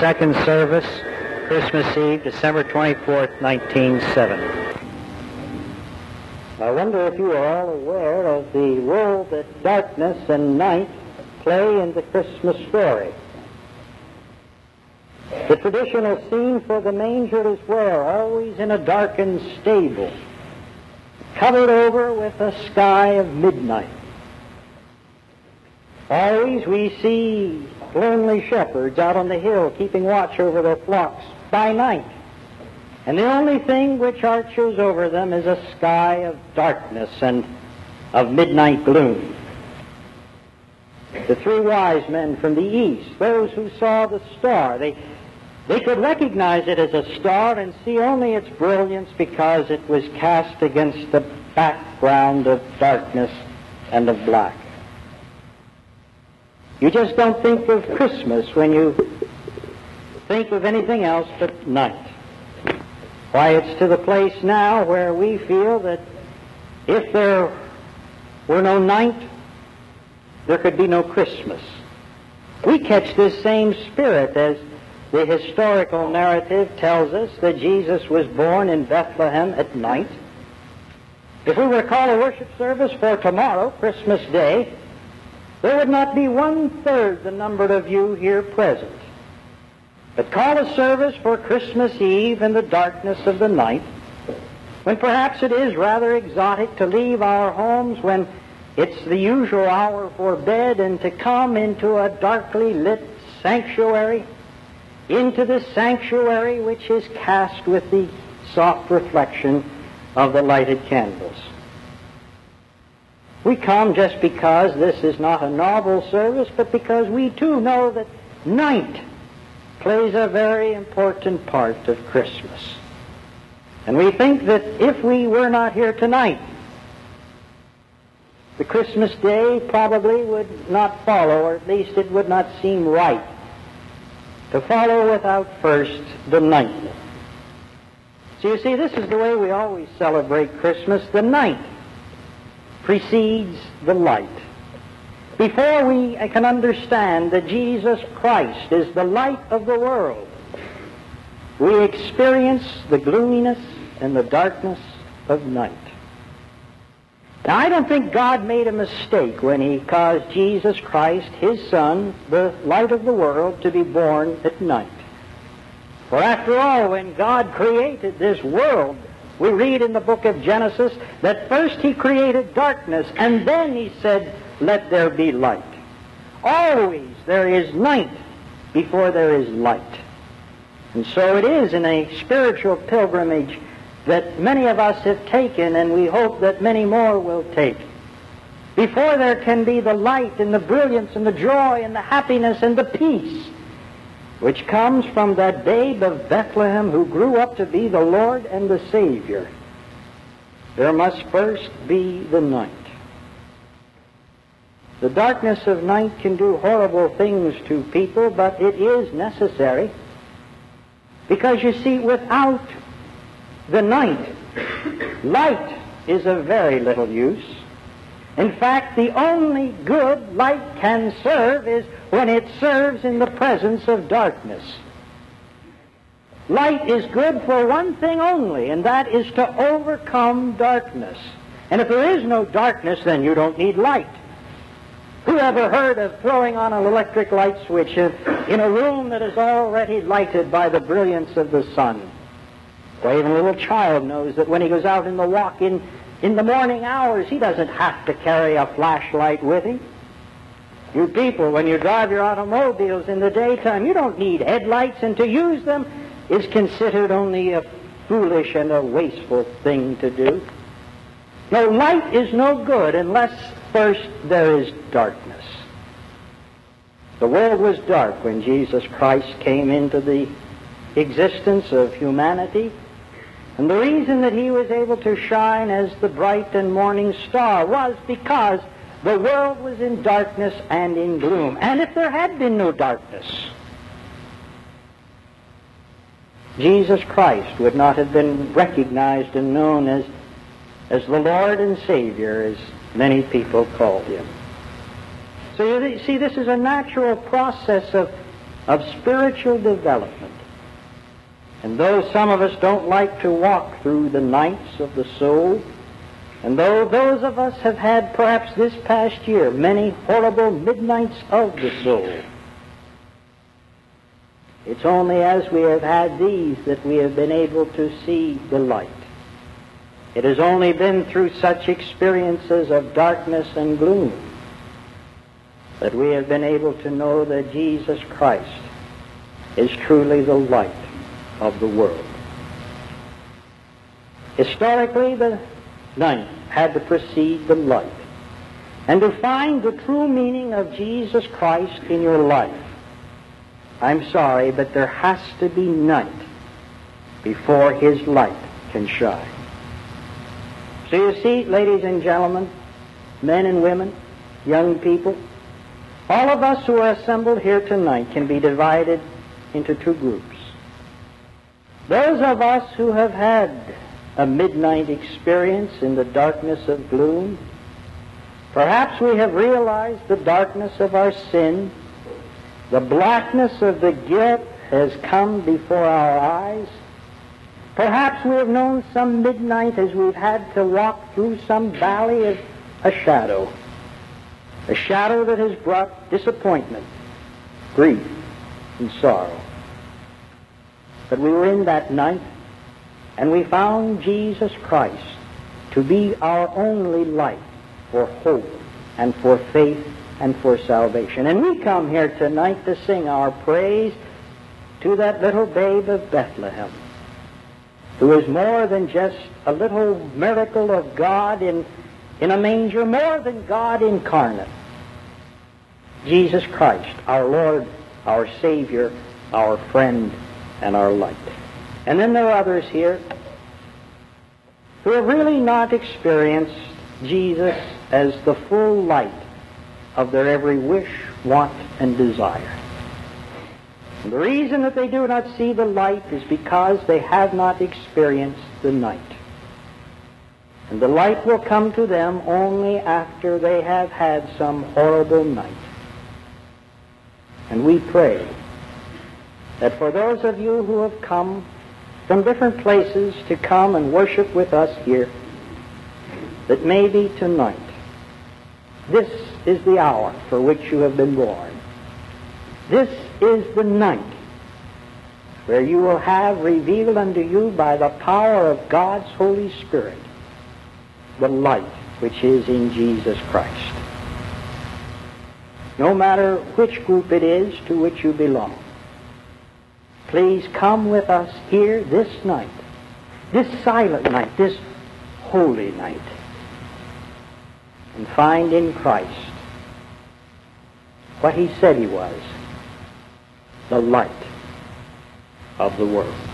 second service, Christmas Eve, December 24th, 1970. I wonder if you are all aware of the role that darkness and night play in the Christmas story. The traditional scene for the manger is where? Always in a darkened stable, covered over with a sky of midnight. Always we see lonely shepherds out on the hill keeping watch over their flocks by night. And the only thing which arches over them is a sky of darkness and of midnight gloom. The three wise men from the east, those who saw the star, they, they could recognize it as a star and see only its brilliance because it was cast against the background of darkness and of black. You just don't think of Christmas when you think of anything else but night. Why, it's to the place now where we feel that if there were no night, there could be no Christmas. We catch this same spirit as the historical narrative tells us that Jesus was born in Bethlehem at night. If we were to call a worship service for tomorrow, Christmas Day, there would not be one-third the number of you here present. But call a service for Christmas Eve in the darkness of the night, when perhaps it is rather exotic to leave our homes when it's the usual hour for bed and to come into a darkly lit sanctuary, into the sanctuary which is cast with the soft reflection of the lighted candles. We come just because this is not a novel service, but because we too know that night plays a very important part of Christmas. And we think that if we were not here tonight, the Christmas day probably would not follow, or at least it would not seem right to follow without first the night. So you see, this is the way we always celebrate Christmas. The night precedes the light. Before we can understand that Jesus Christ is the light of the world, we experience the gloominess and the darkness of night. Now, I don't think God made a mistake when he caused Jesus Christ, his Son, the light of the world, to be born at night. For after all, when God created this world, we read in the book of Genesis that first he created darkness, and then he said, let there be light. Always there is night before there is light. And so it is in a spiritual pilgrimage that many of us have taken, and we hope that many more will take. Before there can be the light and the brilliance and the joy and the happiness and the peace which comes from that babe of Bethlehem who grew up to be the Lord and the Savior, there must first be the night. The darkness of night can do horrible things to people, but it is necessary. Because you see, without the night, light is of very little use. In fact, the only good light can serve is when it serves in the presence of darkness. Light is good for one thing only, and that is to overcome darkness. And if there is no darkness, then you don't need light. Who ever heard of throwing on an electric light switch in a room that is already lighted by the brilliance of the sun? Well, even a little child knows that when he goes out in the walk in, in the morning hours, he doesn't have to carry a flashlight with him. You people, when you drive your automobiles in the daytime, you don't need headlights, and to use them is considered only a foolish and a wasteful thing to do. No, light is no good unless first there is darkness. The world was dark when Jesus Christ came into the existence of humanity. And the reason that he was able to shine as the bright and morning star was because the world was in darkness and in gloom. And if there had been no darkness, Jesus Christ would not have been recognized and known as, as the Lord and Savior, as many people called him. So you see, this is a natural process of of spiritual development. And though some of us don't like to walk through the nights of the soul, and though those of us have had perhaps this past year many horrible midnights of the soul, it's only as we have had these that we have been able to see the light. It has only been through such experiences of darkness and gloom that we have been able to know that Jesus Christ is truly the light of the world. Historically, the night had to precede the light. And to find the true meaning of Jesus Christ in your life, I'm sorry, but there has to be night before his light can shine. So you see, ladies and gentlemen, men and women, young people, all of us who are assembled here tonight can be divided into two groups. Those of us who have had a midnight experience in the darkness of gloom, perhaps we have realized the darkness of our sin the blackness of the guilt has come before our eyes. Perhaps we have known some midnight as we've had to walk through some valley of a shadow. A shadow that has brought disappointment, grief, and sorrow. But we were in that night, and we found Jesus Christ to be our only light for hope and for faith and for salvation. And we come here tonight to sing our praise to that little babe of Bethlehem, who is more than just a little miracle of God in, in a manger, more than God incarnate. Jesus Christ, our Lord, our Savior, our friend, and our light. And then there are others here who have really not experienced Jesus as the full light of their every wish, want, and desire. And the reason that they do not see the light is because they have not experienced the night. And the light will come to them only after they have had some horrible night. And we pray that for those of you who have come from different places to come and worship with us here, that maybe tonight this is the hour for which you have been born. This is the night where you will have revealed unto you by the power of God's Holy Spirit the light which is in Jesus Christ. No matter which group it is to which you belong, please come with us here this night, this silent night, this holy night and find in Christ what he said he was, the light of the world.